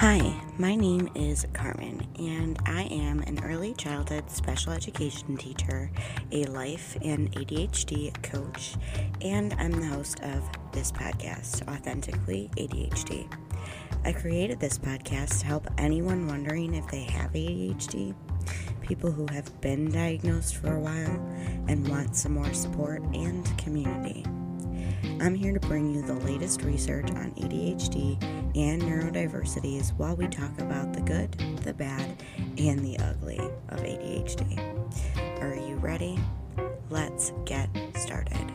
Hi, my name is Carmen, and I am an early childhood special education teacher, a life and ADHD coach, and I'm the host of this podcast, Authentically ADHD. I created this podcast to help anyone wondering if they have ADHD, people who have been diagnosed for a while and want some more support and community. I'm here to bring you the latest research on ADHD and neurodiversities while we talk about the good, the bad, and the ugly of ADHD. Are you ready? Let's get started.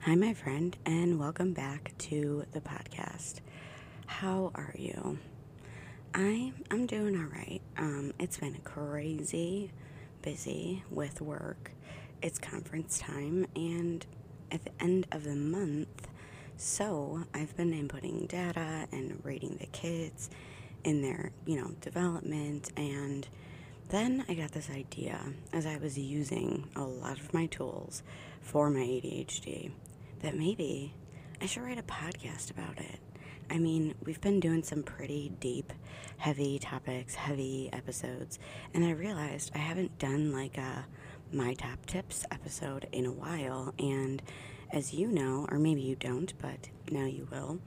Hi, my friend, and welcome back to the podcast. How are you? I I'm doing all right. Um, it's been crazy busy with work. It's conference time, and at the end of the month, so I've been inputting data and rating the kids in their, you know, development and then I got this idea as I was using a lot of my tools for my ADHD that maybe I should write a podcast about it. I mean, we've been doing some pretty deep, heavy topics, heavy episodes, and I realized I haven't done like a my top tips episode in a while. And as you know, or maybe you don't, but now you will,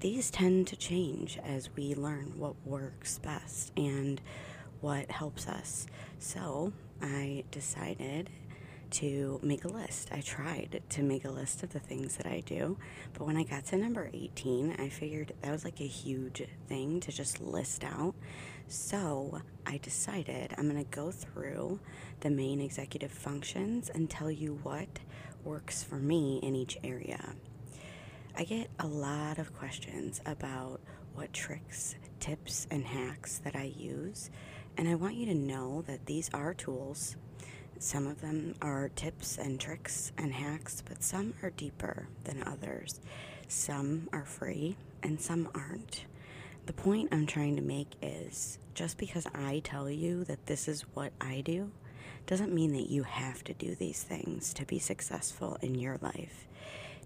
these tend to change as we learn what works best and what helps us. So I decided to make a list. I tried to make a list of the things that I do, but when I got to number 18, I figured that was like a huge thing to just list out. So I decided I'm going to go through the main executive functions and tell you what works for me in each area. I get a lot of questions about what tricks, tips, and hacks that I use, and I want you to know that these are tools some of them are tips and tricks and hacks, but some are deeper than others. Some are free and some aren't. The point I'm trying to make is just because I tell you that this is what I do doesn't mean that you have to do these things to be successful in your life.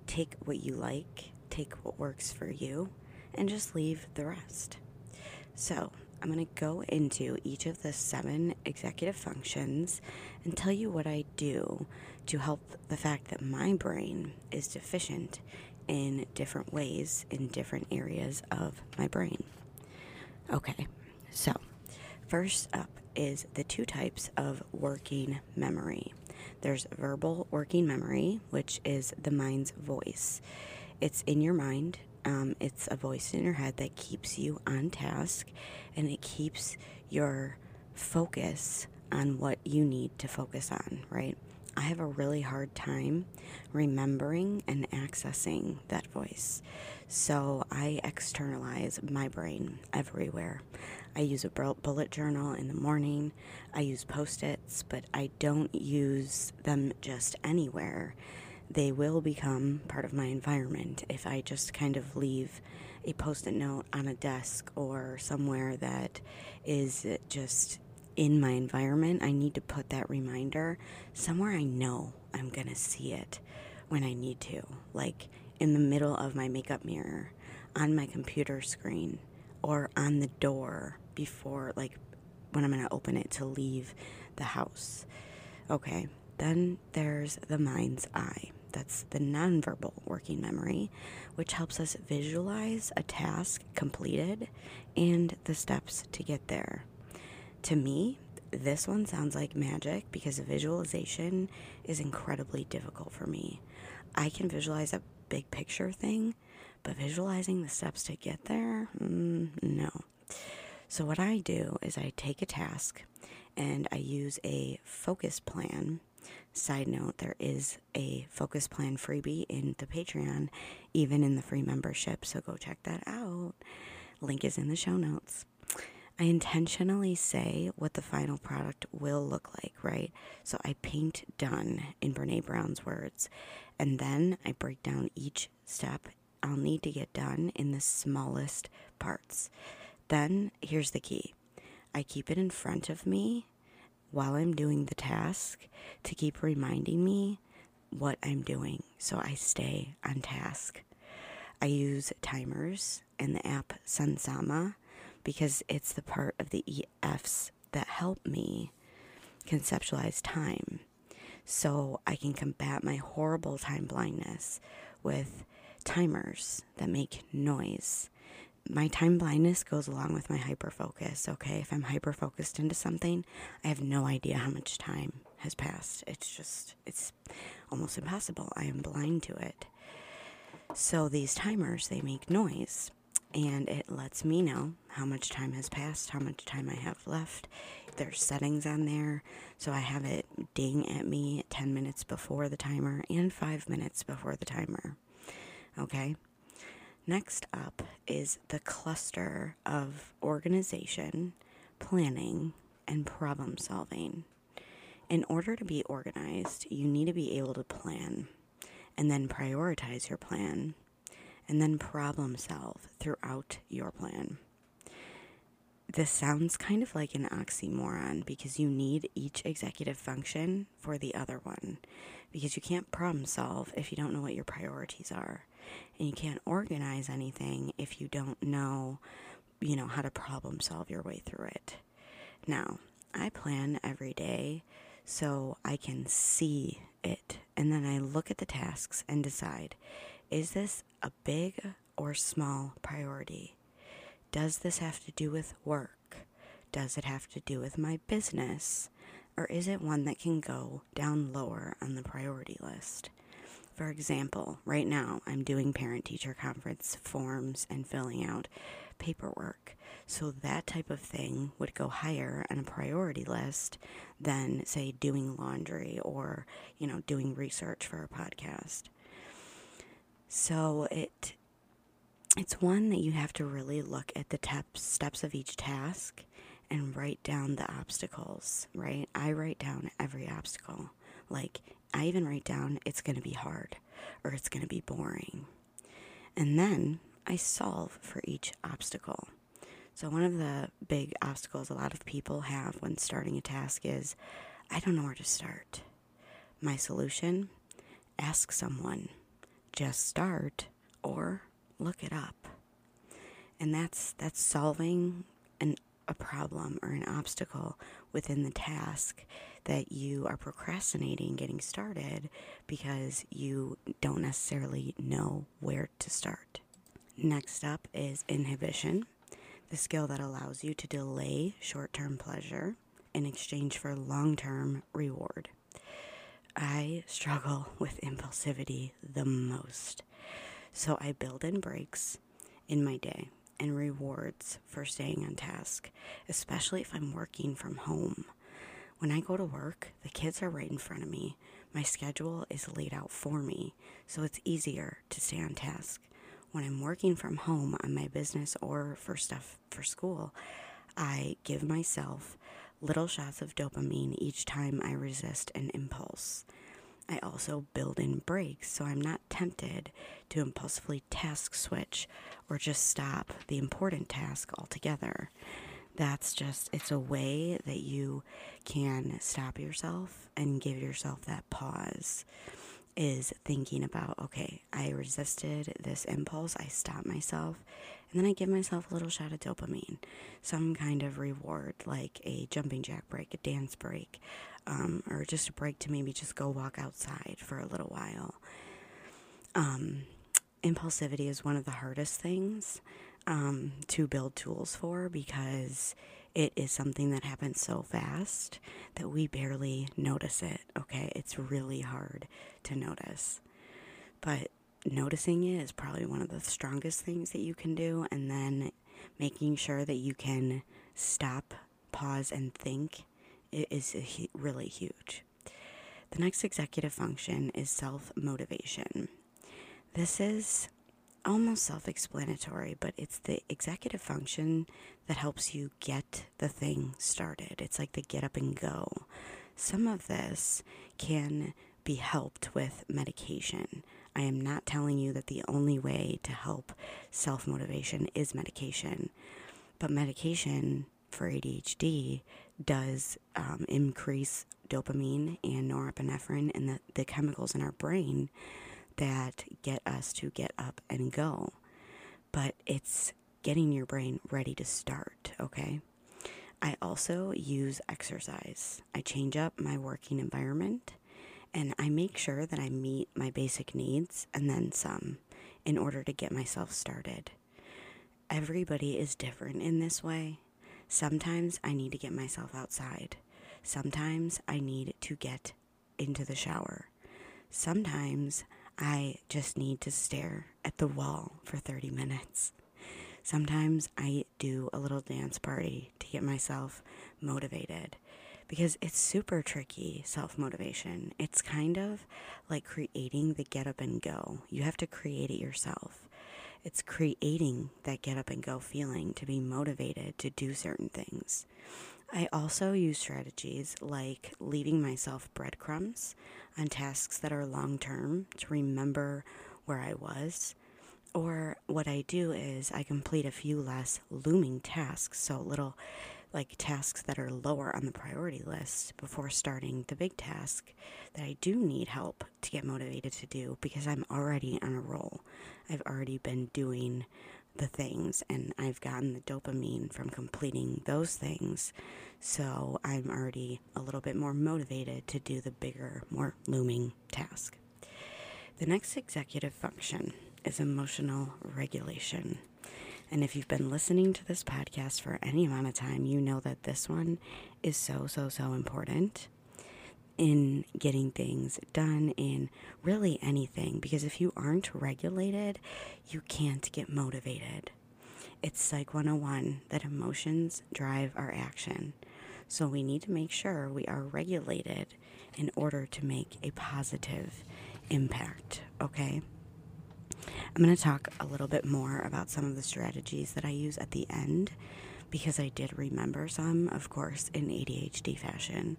Take what you like, take what works for you, and just leave the rest. So, I'm going to go into each of the seven executive functions and tell you what I do to help the fact that my brain is deficient in different ways in different areas of my brain. Okay, so first up is the two types of working memory. There's verbal working memory, which is the mind's voice. It's in your mind um, it's a voice in your head that keeps you on task and it keeps your focus on what you need to focus on, right? I have a really hard time remembering and accessing that voice. So I externalize my brain everywhere. I use a bullet journal in the morning. I use post its, but I don't use them just anywhere they will become part of my environment if I just kind of leave a post it note on a desk or somewhere that is just in my environment. I need to put that reminder somewhere I know I'm going to see it when I need to, like in the middle of my makeup mirror, on my computer screen, or on the door before, like when I'm going to open it to leave the house. Okay, then there's the mind's eye. That's the nonverbal working memory, which helps us visualize a task completed and the steps to get there. To me, this one sounds like magic because visualization is incredibly difficult for me. I can visualize a big picture thing, but visualizing the steps to get there, mm, no. So, what I do is I take a task and I use a focus plan Side note, there is a focus plan freebie in the Patreon, even in the free membership, so go check that out. Link is in the show notes. I intentionally say what the final product will look like, right? So I paint done in Brene Brown's words, and then I break down each step I'll need to get done in the smallest parts. Then here's the key I keep it in front of me while I'm doing the task to keep reminding me what I'm doing so I stay on task. I use timers and the app Sunsama because it's the part of the EFs that help me conceptualize time so I can combat my horrible time blindness with timers that make noise. My time blindness goes along with my hyper focus, okay? If I'm hyper focused into something, I have no idea how much time has passed. It's just, it's almost impossible. I am blind to it. So these timers, they make noise and it lets me know how much time has passed, how much time I have left. There's settings on there, so I have it ding at me 10 minutes before the timer and 5 minutes before the timer. Okay? Next up is the cluster of organization, planning, and problem solving. In order to be organized, you need to be able to plan and then prioritize your plan and then problem solve throughout your plan. This sounds kind of like an oxymoron because you need each executive function for the other one. Because you can't problem solve if you don't know what your priorities are. And you can't organize anything if you don't know, you know, how to problem solve your way through it. Now, I plan every day so I can see it. And then I look at the tasks and decide is this a big or small priority? Does this have to do with work? Does it have to do with my business? Or is it one that can go down lower on the priority list? For example, right now I'm doing parent teacher conference forms and filling out paperwork. So that type of thing would go higher on a priority list than, say, doing laundry or, you know, doing research for a podcast. So it it's one that you have to really look at the tep- steps of each task and write down the obstacles, right? I write down every obstacle. Like I even write down it's going to be hard or it's going to be boring. And then I solve for each obstacle. So, one of the big obstacles a lot of people have when starting a task is I don't know where to start. My solution ask someone just start or look it up. And that's that's solving an a problem or an obstacle within the task that you are procrastinating getting started because you don't necessarily know where to start. Next up is inhibition, the skill that allows you to delay short term pleasure in exchange for long term reward. I struggle with impulsivity the most. So I build in breaks in my day and rewards for staying on task, especially if I'm working from home. When I go to work, the kids are right in front of me. My schedule is laid out for me, so it's easier to stay on task. When I'm working from home on my business or for stuff for school, I give myself little shots of dopamine each time I resist an impulse. I also build in breaks so I'm not tempted to impulsively task switch or just stop the important task altogether. That's just, it's a way that you can stop yourself and give yourself that pause. Is thinking about, okay, I resisted this impulse, I stopped myself, and then I give myself a little shot of dopamine, some kind of reward, like a jumping jack break, a dance break, um, or just a break to maybe just go walk outside for a little while. Um, impulsivity is one of the hardest things um, to build tools for because it is something that happens so fast that we barely notice it. Okay, it's really hard to notice. But noticing it is probably one of the strongest things that you can do, and then making sure that you can stop, pause, and think is really huge. The next executive function is self motivation. This is almost self explanatory, but it's the executive function that helps you get the thing started. It's like the get up and go. Some of this can be helped with medication. I am not telling you that the only way to help self motivation is medication, but medication for ADHD does um, increase dopamine and norepinephrine and the, the chemicals in our brain that get us to get up and go. But it's getting your brain ready to start, okay? I also use exercise. I change up my working environment and I make sure that I meet my basic needs and then some in order to get myself started. Everybody is different in this way. Sometimes I need to get myself outside. Sometimes I need to get into the shower. Sometimes I just need to stare at the wall for 30 minutes. Sometimes I do a little dance party to get myself motivated because it's super tricky self motivation. It's kind of like creating the get up and go. You have to create it yourself. It's creating that get up and go feeling to be motivated to do certain things. I also use strategies like leaving myself breadcrumbs on tasks that are long term to remember where I was. Or what I do is I complete a few less looming tasks, so little like tasks that are lower on the priority list before starting the big task that I do need help to get motivated to do because I'm already on a roll. I've already been doing the things and I've gotten the dopamine from completing those things. So I'm already a little bit more motivated to do the bigger, more looming task. The next executive function is emotional regulation. And if you've been listening to this podcast for any amount of time, you know that this one is so, so, so important in getting things done in really anything. Because if you aren't regulated, you can't get motivated. It's Psych 101 that emotions drive our action. So we need to make sure we are regulated in order to make a positive impact, okay? I'm going to talk a little bit more about some of the strategies that I use at the end because I did remember some, of course, in ADHD fashion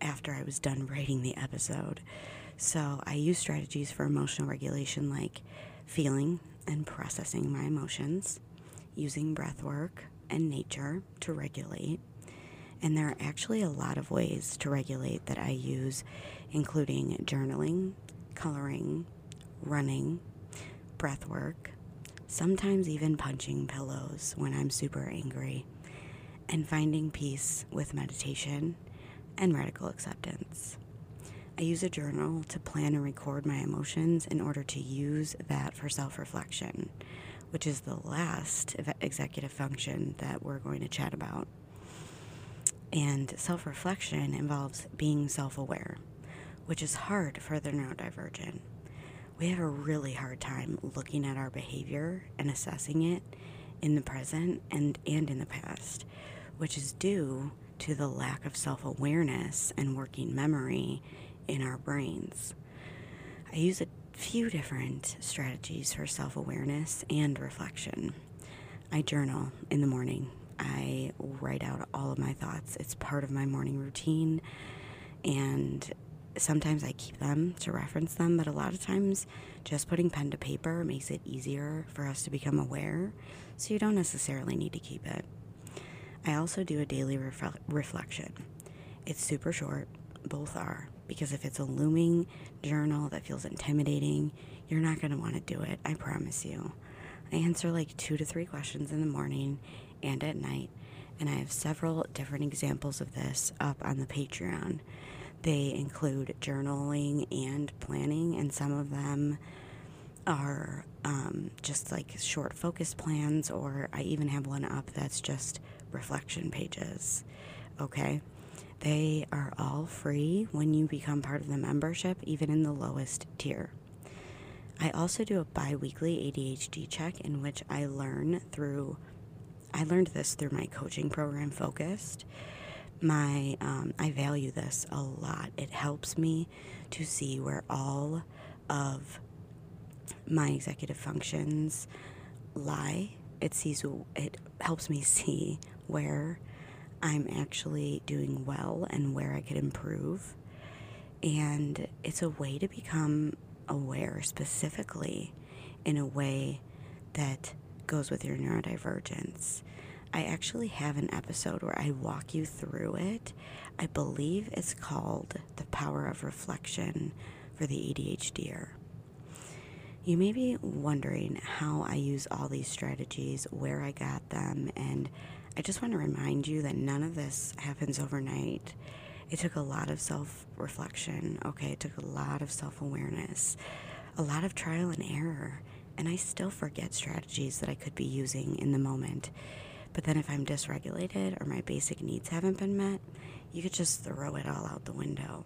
after I was done writing the episode. So I use strategies for emotional regulation like feeling and processing my emotions, using breath work and nature to regulate. And there are actually a lot of ways to regulate that I use, including journaling, coloring, running, breath work, sometimes even punching pillows when I'm super angry, and finding peace with meditation and radical acceptance. I use a journal to plan and record my emotions in order to use that for self reflection, which is the last executive function that we're going to chat about. And self reflection involves being self aware, which is hard for the neurodivergent we have a really hard time looking at our behavior and assessing it in the present and, and in the past, which is due to the lack of self awareness and working memory in our brains. I use a few different strategies for self awareness and reflection. I journal in the morning. I write out all of my thoughts. It's part of my morning routine. And sometimes I keep them to reference them, but a lot of times just putting pen to paper makes it easier for us to become aware, so you don't necessarily need to keep it. I also do a daily ref- reflection. It's super short, both are, because if it's a looming journal that feels intimidating, you're not going to want to do it, I promise you. I answer like two to three questions in the morning and at night, and I have several different examples of this up on the Patreon. They include journaling and planning, and some of them are um, just like short focus plans, or I even have one up that's just reflection pages. Okay? They are all free when you become part of the membership, even in the lowest tier. I also do a bi weekly ADHD check in which I learn through, I learned this through my coaching program, Focused my um, I value this a lot. It helps me to see where all of my executive functions lie. It sees it helps me see where I'm actually doing well and where I could improve. And it's a way to become aware specifically in a way that goes with your neurodivergence. I actually have an episode where I walk you through it. I believe it's called The Power of Reflection for the ADHDer. You may be wondering how I use all these strategies, where I got them, and I just want to remind you that none of this happens overnight. It took a lot of self reflection, okay? It took a lot of self awareness, a lot of trial and error, and I still forget strategies that I could be using in the moment. But then if I'm dysregulated or my basic needs haven't been met, you could just throw it all out the window.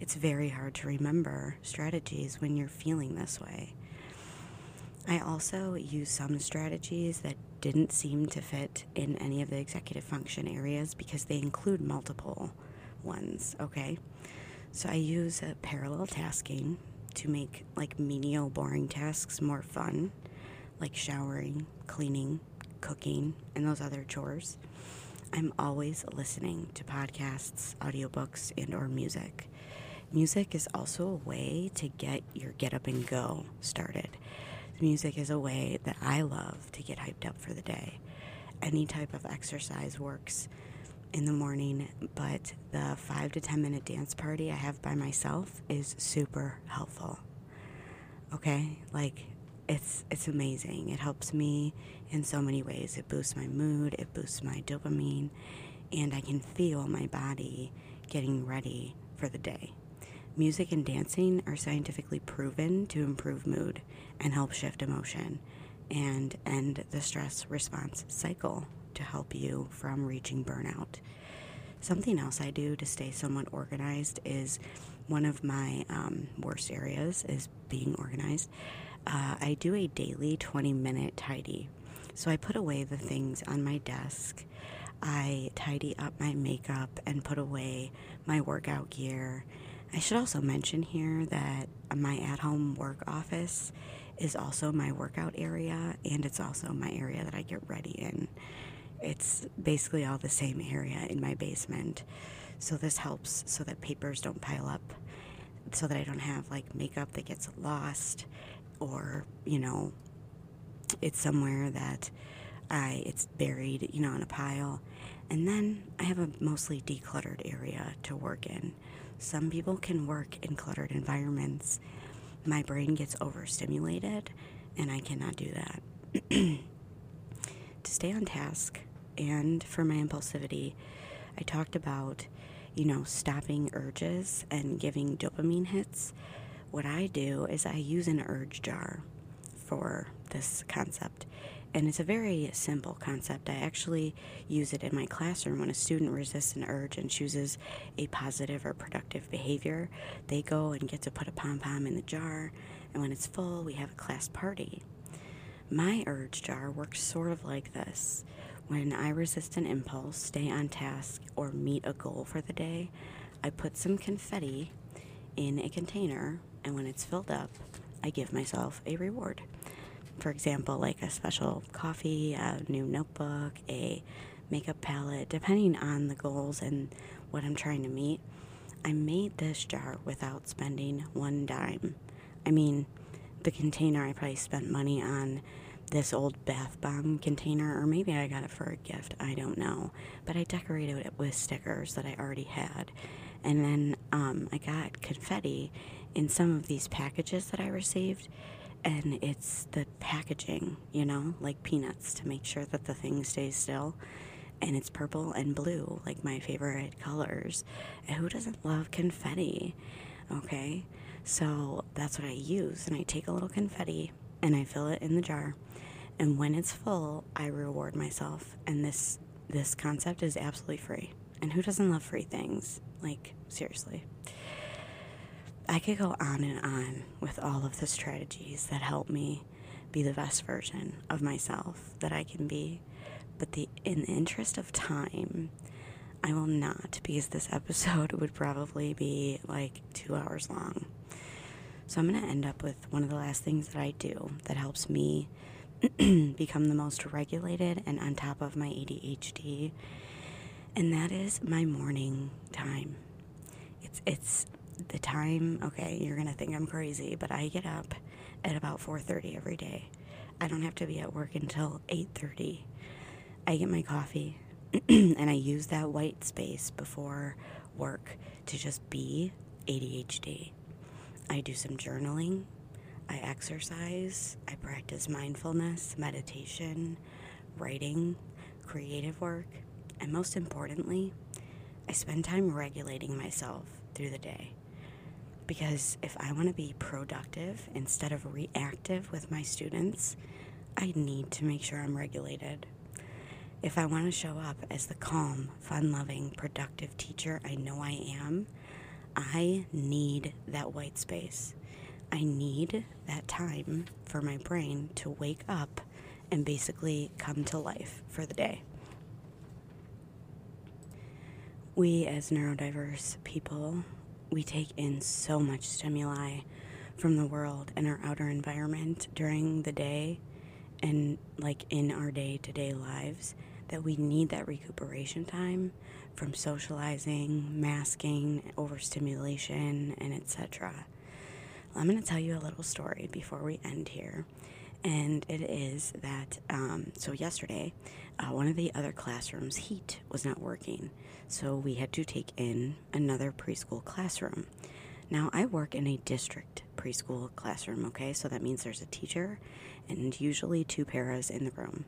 It's very hard to remember strategies when you're feeling this way. I also use some strategies that didn't seem to fit in any of the executive function areas because they include multiple ones, okay? So I use a parallel tasking to make like menial boring tasks more fun, like showering, cleaning, cooking, and those other chores. I'm always listening to podcasts, audiobooks, and or music. Music is also a way to get your get up and go started music is a way that I love to get hyped up for the day. Any type of exercise works in the morning, but the five to 10 minute dance party I have by myself is super helpful. Okay? Like, it's, it's amazing. It helps me in so many ways. It boosts my mood, it boosts my dopamine, and I can feel my body getting ready for the day. Music and dancing are scientifically proven to improve mood and help shift emotion and end the stress response cycle to help you from reaching burnout. Something else I do to stay somewhat organized is one of my um, worst areas is being organized. Uh, I do a daily 20 minute tidy. So I put away the things on my desk. I tidy up my makeup and put away my workout gear I should also mention here that my at home work office is also my workout area and it's also my area that I get ready in. It's basically all the same area in my basement. So this helps so that papers don't pile up, so that I don't have like makeup that gets lost or, you know, it's somewhere that I it's buried, you know, in a pile. And then I have a mostly decluttered area to work in. Some people can work in cluttered environments. My brain gets overstimulated, and I cannot do that. to stay on task and for my impulsivity, I talked about, you know, stopping urges and giving dopamine hits. What I do is I use an urge jar for this concept. And it's a very simple concept. I actually use it in my classroom when a student resists an urge and chooses a positive or productive behavior. They go and get to put a pom pom in the jar, and when it's full, we have a class party. My urge jar works sort of like this. When I resist an impulse, stay on task, or meet a goal for the day, I put some confetti in a container, and when it's filled up, I give myself a reward for example, like a special coffee, a new notebook, a makeup palette, depending on the goals and what I'm trying to meet. I made this jar without spending one dime. I mean, the container I probably spent money on this old bath bomb container, or maybe I got it for a gift, I don't know. But I decorated it with stickers that I already had. And then um, I got confetti in some of these packages that I received and it's the packaging, you know, like peanuts to make sure that the thing stays still. And it's purple and blue, like my favorite colors. And who doesn't love confetti? Okay, so that's what I use. And I take a little confetti and I fill it in the jar. And when it's full, I reward myself. And this this concept is absolutely free. And who doesn't love free things? Like seriously. I could go on and on with all of the strategies that help me be the best version of myself that I can be. But the in the interest of time, I will not because this episode would probably be like two hours long. So I'm going to end up with one of the last things that I do that helps me become the most regulated and on top of my ADHD, and that is my morning time. It's it's the time, okay, you're going to think I'm crazy, but I get up at about 4:30 every day. I don't have to be at work until 8:30. I get my coffee and I use that white space before work to just be ADHD. I do some journaling, I exercise, I practice mindfulness, meditation, writing, creative work, and most importantly, I spend time regulating myself through the day. Because if I want to be productive instead of reactive with my students, I need to make sure I'm regulated. If I want to show up as the calm, fun loving, productive teacher I know I am, I need that white space. I need that time for my brain to wake up and basically come to life for the day. We, as neurodiverse people, we take in so much stimuli from the world and our outer environment during the day and like in our day to day lives that we need that recuperation time from socializing, masking, overstimulation, and etc. I'm going to tell you a little story before we end here. And it is that, um, so yesterday, uh, one of the other classrooms' heat was not working. So we had to take in another preschool classroom. Now, I work in a district preschool classroom, okay? So that means there's a teacher and usually two paras in the room.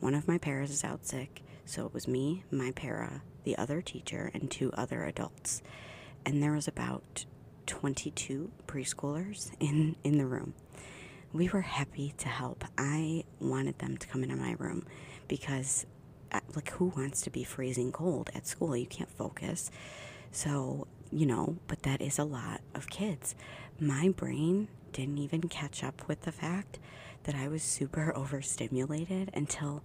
One of my paras is out sick, so it was me, my para, the other teacher, and two other adults. And there was about 22 preschoolers in, in the room. We were happy to help. I wanted them to come into my room because uh, like who wants to be freezing cold at school? You can't focus. So, you know, but that is a lot of kids. My brain didn't even catch up with the fact that I was super overstimulated until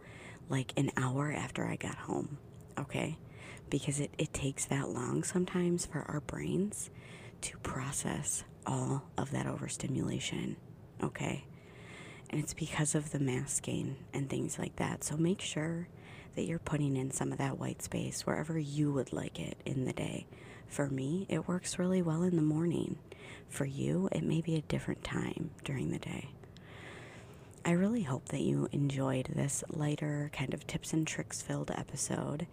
like an hour after I got home. Okay? Because it, it takes that long sometimes for our brains to process all of that overstimulation. Okay? And it's because of the masking and things like that. So make sure that you're putting in some of that white space wherever you would like it in the day. For me, it works really well in the morning. For you, it may be a different time during the day. I really hope that you enjoyed this lighter, kind of tips and tricks filled episode,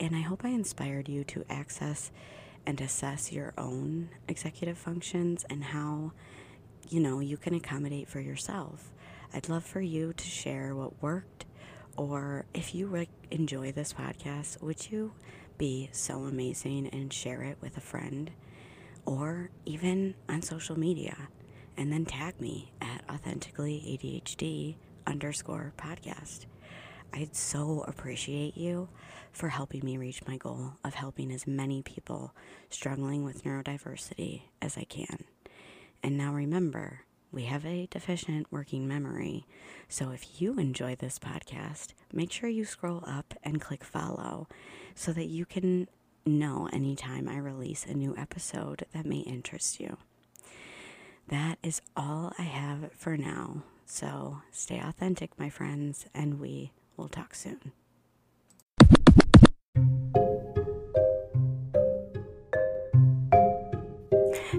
and I hope I inspired you to access and assess your own executive functions and how, you know, you can accommodate for yourself. I'd love for you to share what worked or if you re- enjoy this podcast, would you be so amazing and share it with a friend or even on social media and then tag me at authentically ADHD underscore podcast. I'd so appreciate you for helping me reach my goal of helping as many people struggling with neurodiversity as I can. And now remember, we have a deficient working memory. So if you enjoy this podcast, make sure you scroll up and click follow so that you can know anytime I release a new episode that may interest you. That is all I have for now. So stay authentic, my friends, and we will talk soon.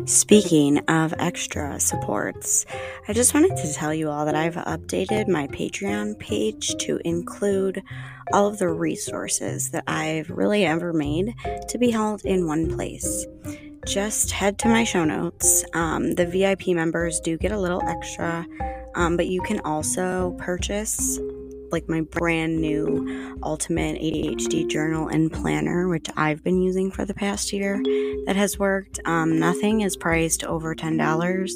Speaking of extra supports, I just wanted to tell you all that I've updated my Patreon page to include all of the resources that I've really ever made to be held in one place. Just head to my show notes. Um, the VIP members do get a little extra, um, but you can also purchase like my brand new Ultimate ADHD journal and planner, which I've been using for the past year that has worked. Um, nothing is priced over $10,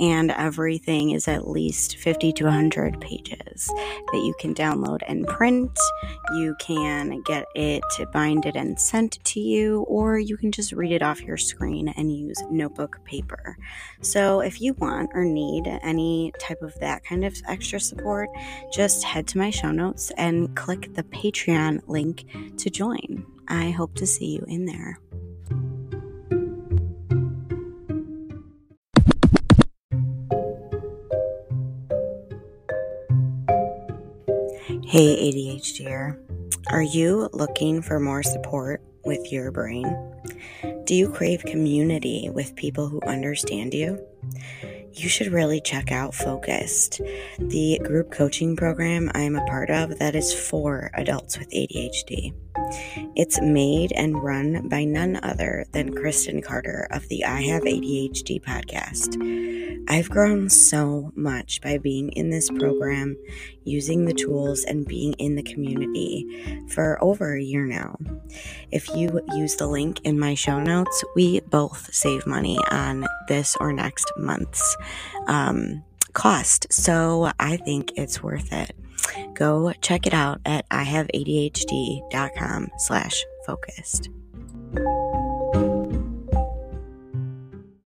and everything is at least 50 to 100 pages that you can download and print. You can get it binded and sent to you, or you can just read it off your screen and use notebook paper. So, if you want or need any type of that kind of extra support, just head to my show notes and click the Patreon link to join. I hope to see you in there. Hey, ADHDer. Are you looking for more support with your brain? Do you crave community with people who understand you? You should really check out Focused, the group coaching program I am a part of that is for adults with ADHD. It's made and run by none other than Kristen Carder of the I Have ADHD podcast. I've grown so much by being in this program, using the tools, and being in the community for over a year now. If you use the link in my show notes, we both save money on this or next month's um, cost. So I think it's worth it. Go check it out at ihaveadhd.com slash focused.